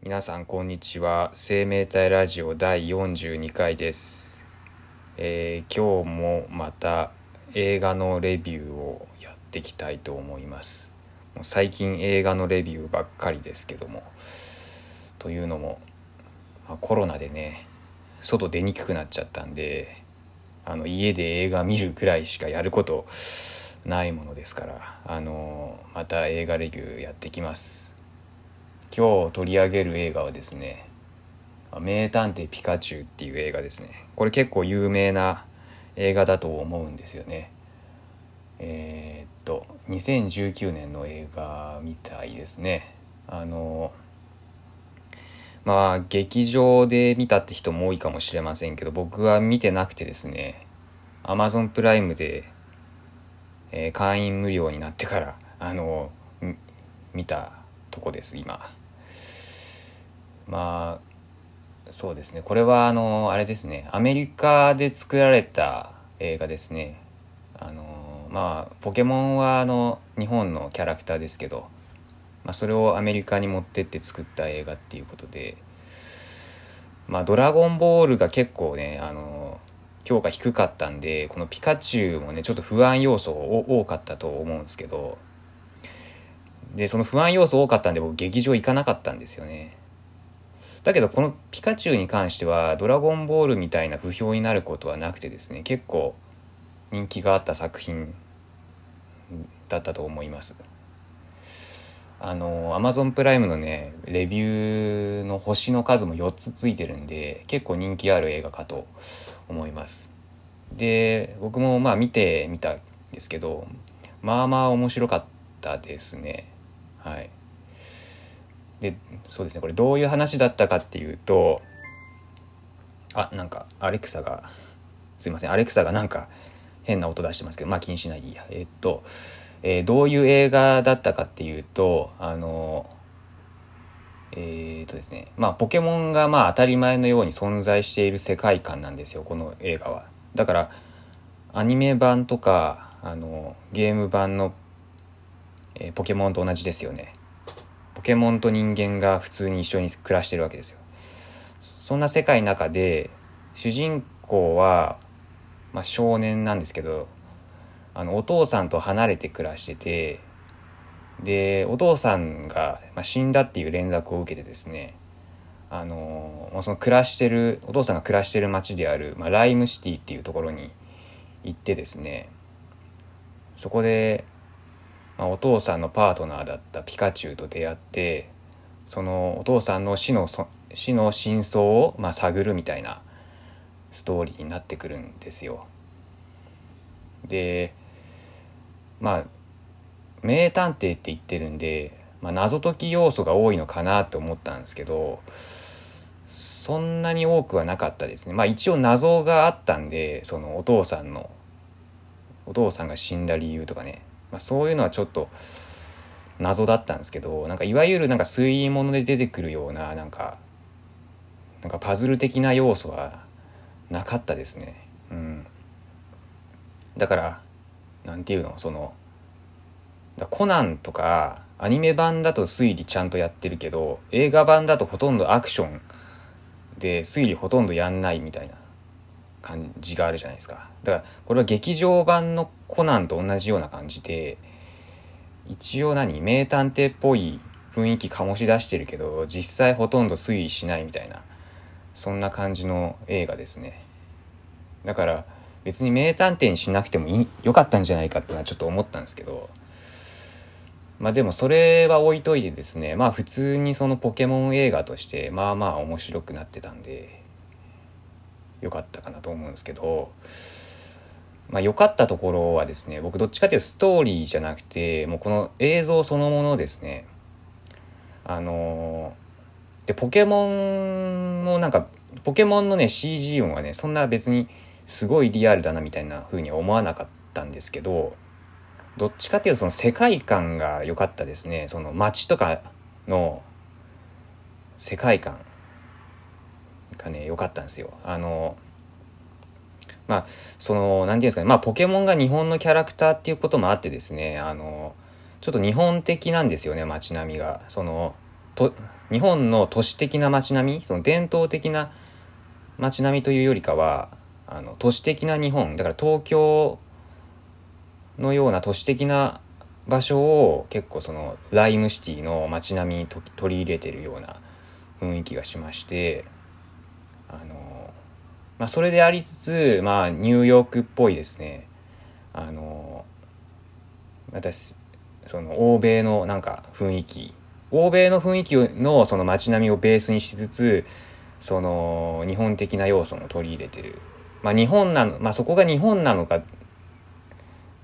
皆さんこんにちは。生命体ラジオ第42回です、えー今日もまた映画のレビューをやっていきたいと思います。もう最近映画のレビューばっかりですけども。というのも、まあコロナでね外出にくくなっちゃったんであの家で映画見るぐらいしかやることないものですからあのまた映画レビューやってきます。今日取り上げる映画はですね「名探偵ピカチュウ」っていう映画ですね。これ結構有名な映画だと思うんですよね。えーっと2019年の映画みたいですね。あのまあ劇場で見たって人も多いかもしれませんけど僕は見てなくてですね Amazon プライムで、えー会員無料になってからあの見たとこです今。まあそうですね。これはあのあれですね。アメリカで作られた映画ですね。あのまあポケモンはあの日本のキャラクターですけど、まあ、それをアメリカに持ってって作った映画っていうことでまあドラゴンボールが結構ねあの評価低かったんでこのピカチュウもねちょっと不安要素多かったと思うんですけどでその不安要素多かったんで僕劇場行かなかったんですよね。だけどこのピカチュウに関してはドラゴンボールみたいな不評になることはなくてですね結構人気があった作品だったと思います。あの Amazon プライムのねレビューの星の数も4つついてるんで結構人気ある映画かと思います。で僕もまあ見てみたんですけどまあまあ面白かったですね。はい。でそうですねこれどういう話だったかっていうとあなんかアレクサがすいませんアレクサがなんか変な音出してますけどまあ気にしないでいいや。えっと、えーどういう映画だったかっていうとあのえーとですねまあポケモンがまあ当たり前のように存在している世界観なんですよこの映画は。だからアニメ版とかあのゲーム版の、えーポケモンと同じですよね。ポケモンと人間が普通に一緒に暮らしてるわけですよ。そんな世界の中で主人公は、まあ、少年なんですけどあのお父さんと離れて暮らしててでお父さんが、ま、死んだっていう連絡を受けてですねあのその暮らしてるお父さんが暮らしてる町である、まあ、ライムシティっていうところに行ってですねそこで、まあ、お父さんのパートナーだったピカチュウと出会ってそのお父さんの死の死の真相を、まあ、探るみたいなストーリーになってくるんですよ。でまあ名探偵って言ってるんで、まあ、謎解き要素が多いのかなと思ったんですけどそんなに多くはなかったですね。まあ一応謎があったんでそのお父さんのお父さんが死んだ理由とかね、まあ、そういうのはちょっと謎だったんですけどなんかいわゆるなんか推理物で出てくるようななんかなんかパズル的な要素はなかったですね。うん、だからなんていうのそのだコナンとかアニメ版だと推理ちゃんとやってるけど映画版だとほとんどアクションで推理ほとんどやんないみたいな感じがあるじゃないですか。だからこれは劇場版のコナンと同じような感じで一応何名探偵っぽい雰囲気醸し出してるけど実際ほとんど推理しないみたいなそんな感じの映画ですね。だから別に名探偵にしなくてもいいよかったんじゃないかってのはちょっと思ったんですけどまあでもそれは置いといてですねまあ普通にそのポケモン映画としてまあまあ面白くなってたんでよかったかなと思うんですけどまあ良かったところはですね僕どっちかというとストーリーじゃなくてもうこの映像そのものですね。あのでポケモンもなんかポケモンのね CG 音はねそんな別にすごいリアルだなみたいな風に思わなかったんですけどどっちかっていうとその世界観が良かったですね。その街とかの世界観。がね良かったんですよ。あのまあその何ていうんですかね。まあポケモンが日本のキャラクターっていうこともあってですねあのちょっと日本的なんですよね街並みが。そのと日本の都市的な街並み？その伝統的な街並みというよりかはあの都市的な日本。だから東京のような都市的な場所を結構そのライムシティの街並みに取り入れてるような雰囲気がしまして、まあ、それでありつつ、まあ、ニューヨークっぽいですね。あの私その欧米のなんか雰囲気。欧米の雰囲気のその街並みをベースにしつつその日本的な要素も取り入れてる。まあ日本なのまあそこが日本なのか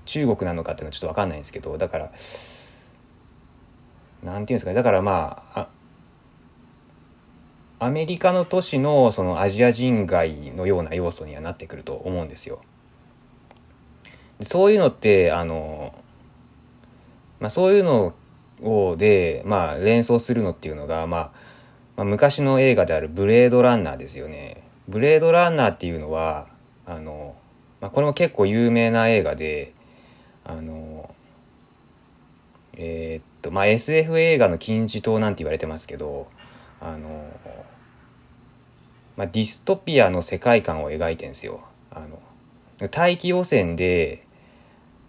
中国なのかっていうのはちょっと分かんないんですけどだからなんていうんですかね。だからまあアメリカの都市のそのアジア人街のような要素にはなってくると思うんですよ。そういうのってあの、まあ、そういうのをで、まあ、連想するのっていうのが、まあ、まあ、昔の映画である「ブレードランナー」ですよね。ブレードランナーっていうのはあの、まあ、これも結構有名な映画であのえー、っとまあ SF 映画の金字塔なんて言われてますけどあの、まあ、ディストピアの世界観を描いてんですよ。あの大気汚染で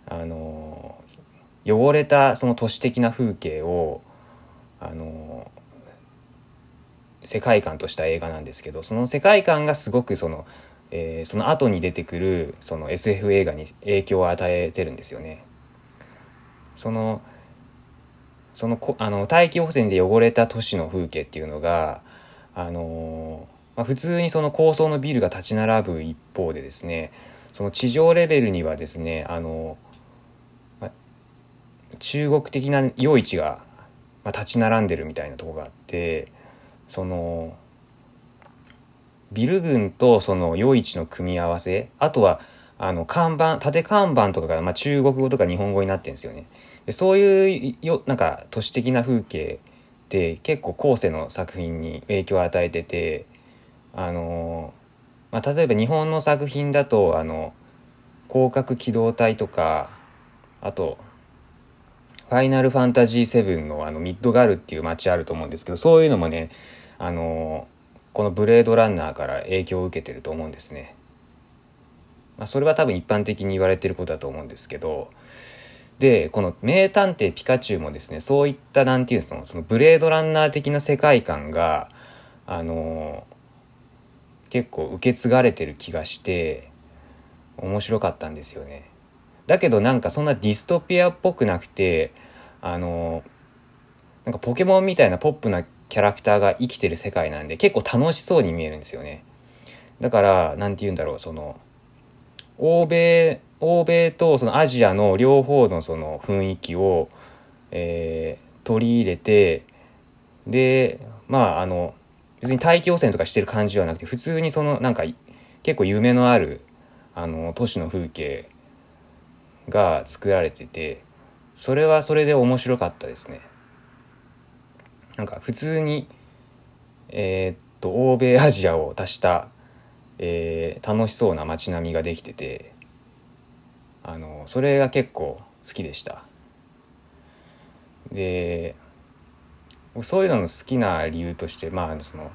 あの汚れたその都市的な風景をあの世界観とした映画なんですけどその世界観がすごくその、えー、その後に出てくるその SF 映画に影響を与えてるんですよね。そのそのあの大気汚染で汚れた都市の風景っていうのがあの、まあ、普通にその高層のビルが立ち並ぶ一方でですねその地上レベルにはですねあの、まあ、中国的な夜市が、まあ、立ち並んでるみたいなとこがあってそのビル群とその夜市の組み合わせあとはあの看板縦看板とかが、まあ、中国語とか日本語になってるんですよね。でそういうよなんか都市的な風景って結構後世の作品に影響を与えててあの、まあ、例えば日本の作品だとあの広角機動隊とかあと「ファイナルファンタジー7の」あのミッドガルっていう街あると思うんですけどそういうのもねあのこの「ブレードランナー」から影響を受けてると思うんですね。まあ、それは多分一般的に言われてることだと思うんですけどでこの「名探偵ピカチュウ」もですねそういった何て言うんですかそのブレードランナー的な世界観があの結構受け継がれてる気がして面白かったんですよね。だけどなんかそんなディストピアっぽくなくてあのなんかポケモンみたいなポップなキャラクターが生きてる世界なんで結構楽しそうに見えるんですよね。だから何て言うんだろうその欧米欧米とそのアジアの両方のその雰囲気を、えー、取り入れてでまああの別に大気汚染とかしてる感じではなくて普通にそのなんか結構夢のあるあの都市の風景が作られててそれはそれで面白かったですね。なんか普通にえー、っと欧米アジアを足したえー、楽しそうな街並みができててあのそれが結構好きでしたでそういうのの好きな理由としてまあその、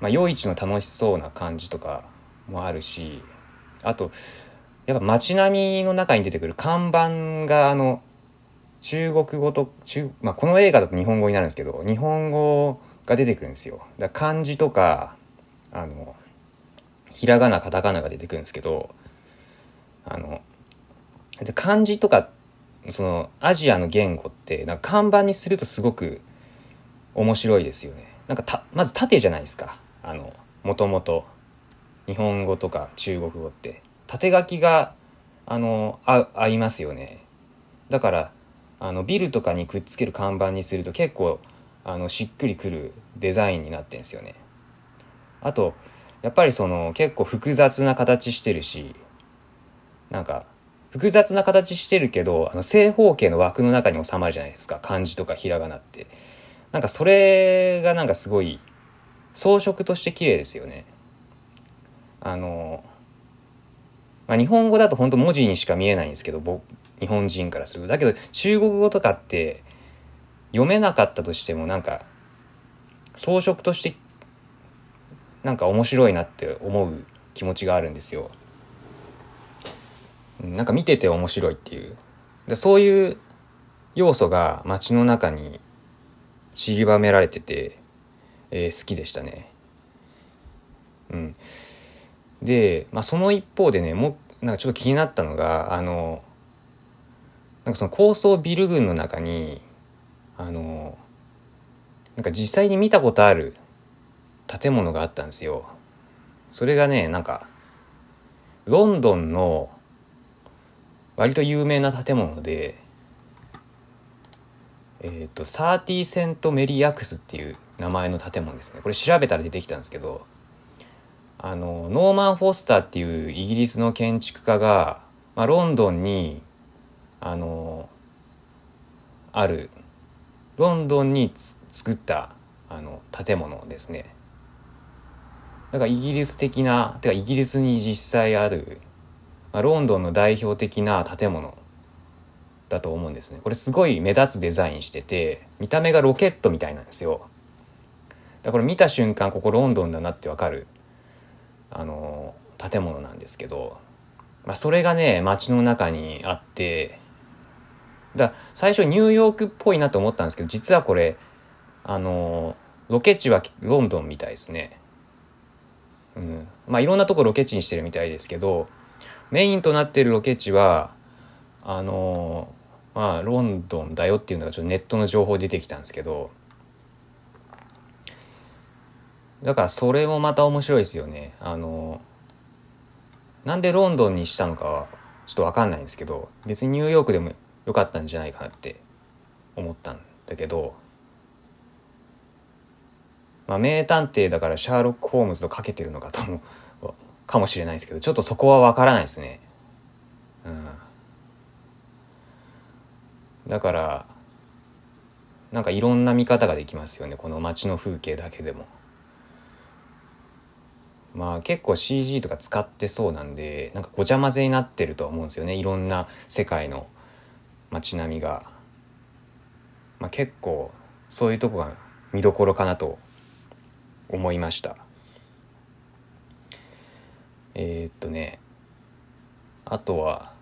まあ、夜市の楽しそうな感じとかもあるしあとやっぱ街並みの中に出てくる看板があの中国語と中、まあ、この映画だと日本語になるんですけど日本語が出てくるんですよ。だ漢字とかあのひらがなカタカナが出てくるんですけどあの漢字とかそのアジアの言語ってなんか看板にするとすごく面白いですよね。なんかたまず縦じゃないですかあのもともと日本語とか中国語って縦書きがあの合いますよね。だからあのビルとかにくっつける看板にすると結構あのしっくりくるデザインになってんですよね。あとやっぱりその結構複雑な形してるしなんか複雑な形してるけどあの正方形の枠の中に収まるじゃないですか漢字とかひらがなってなんかそれがなんかすごい装飾として綺麗ですよね。あの、まあ、日本語だと本当文字にしか見えないんですけど僕日本人からすると。だけど中国語とかって読めなかったとしてもなんか装飾としてなんか面白いなって思う気持ちがあるんですよ。なんか見てて面白いっていう。でそういう要素が街の中に散りばめられてて、えー、好きでしたね。うん、で、まあ、その一方でねもうなんかちょっと気になったのがあのなんかその高層ビル群の中にあのなんか実際に見たことある建物があったんですよ。それがねなんかロンドンの割と有名な建物でえっ、ー、とサーティーセント・メリアクスっていう名前の建物ですね。これ調べたら出てきたんですけどあのノーマン・フォスターっていうイギリスの建築家が、まあ、ロンドンにあのあるロンドンに作ったあの建物ですね。だからイギリス的なてかイギリスに実際ある、まあ、ロンドンの代表的な建物だと思うんですね。これすごい目立つデザインしてて見た目がロケットみたいなんですよ。だから見た瞬間ここロンドンだなってわかるあの建物なんですけど、まあ、それがね街の中にあってだ最初ニューヨークっぽいなと思ったんですけど実はこれあのロケ地はロンドンみたいですね。うん、まあいろんなとこロケ地にしてるみたいですけどメインとなってるロケ地はあのまあロンドンだよっていうのがちょっとネットの情報出てきたんですけどだからそれもまた面白いですよね。あのなんでロンドンにしたのかはちょっと分かんないんですけど別にニューヨークでも良かったんじゃないかなって思ったんだけど、まあ、名探偵だからシャーロック・ホームズとかけてるのかともかもしれないですけどちょっとそこは分からないですね。うん、だからなんかいろんな見方ができますよね。この街の風景だけでも。まあ結構 CG とか使ってそうなんでなんかごちゃ混ぜになってるとは思うんですよね。いろんな世界の街並みが、まあ、結構そういうとこが見どころかなと思いました。えー、っとねあとは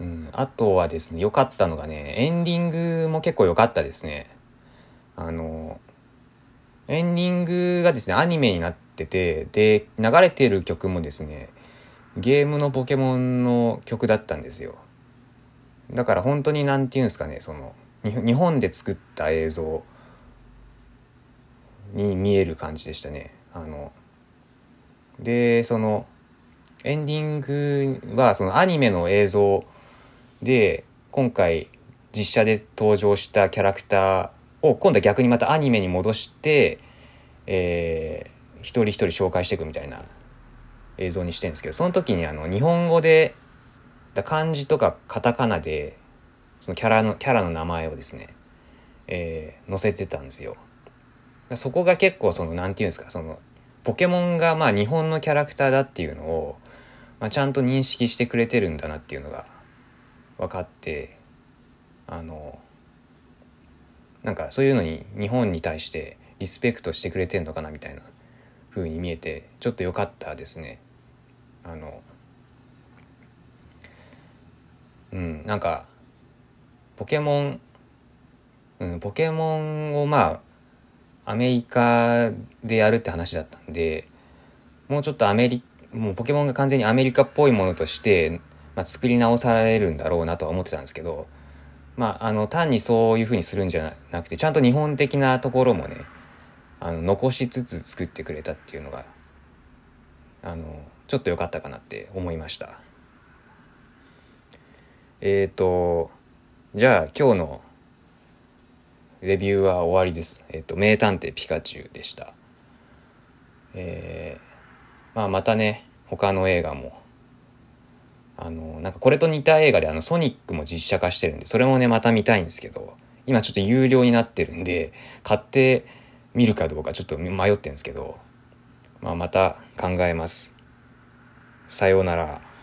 うん。あとはですね良かったのがねエンディングも結構良かったですね。あのエンディングがですねアニメになっててで流れてる曲もですねゲームのポケモンの曲だったんですよ。だから本当に何て言うんですかねその日本で作った映像に見える感じでしたね。あのでそのエンディングはそのアニメの映像で今回実写で登場したキャラクターを今度は逆にまたアニメに戻して、えー、一人一人紹介していくみたいな映像にしてるんですけどその時にあの日本語でだ漢字とかカタカナでそのキャラのキャラの名前をですね、えー、載せてたんですよ。そこが結構その何て言うんですかそのポケモンがまあ日本のキャラクターだっていうのを、まあ、ちゃんと認識してくれてるんだなっていうのが分かってあのなんかそういうのに日本に対してリスペクトしてくれてんのかなみたいな風に見えてちょっと良かったですね。あのうんなんかポケモン、うん、ポケモンをまあアメリカでやるって話だったんでもうちょっとアメリもうポケモンが完全にアメリカっぽいものとして、まあ、作り直されるんだろうなとは思ってたんですけどまああの単にそういうふうにするんじゃなくてちゃんと日本的なところもねあの残しつつ作ってくれたっていうのがあのちょっと良かったかなって思いました。えっ、ー、と、じゃあ今日のレビューは終わりです。えっ、ー、と、名探偵ピカチュウでした。えー、まあまたね、他の映画も、あの、なんかこれと似た映画であのソニックも実写化してるんで、それもね、また見たいんですけど、今ちょっと有料になってるんで、買って見るかどうかちょっと迷ってるんですけど、まあまた考えます。さようなら。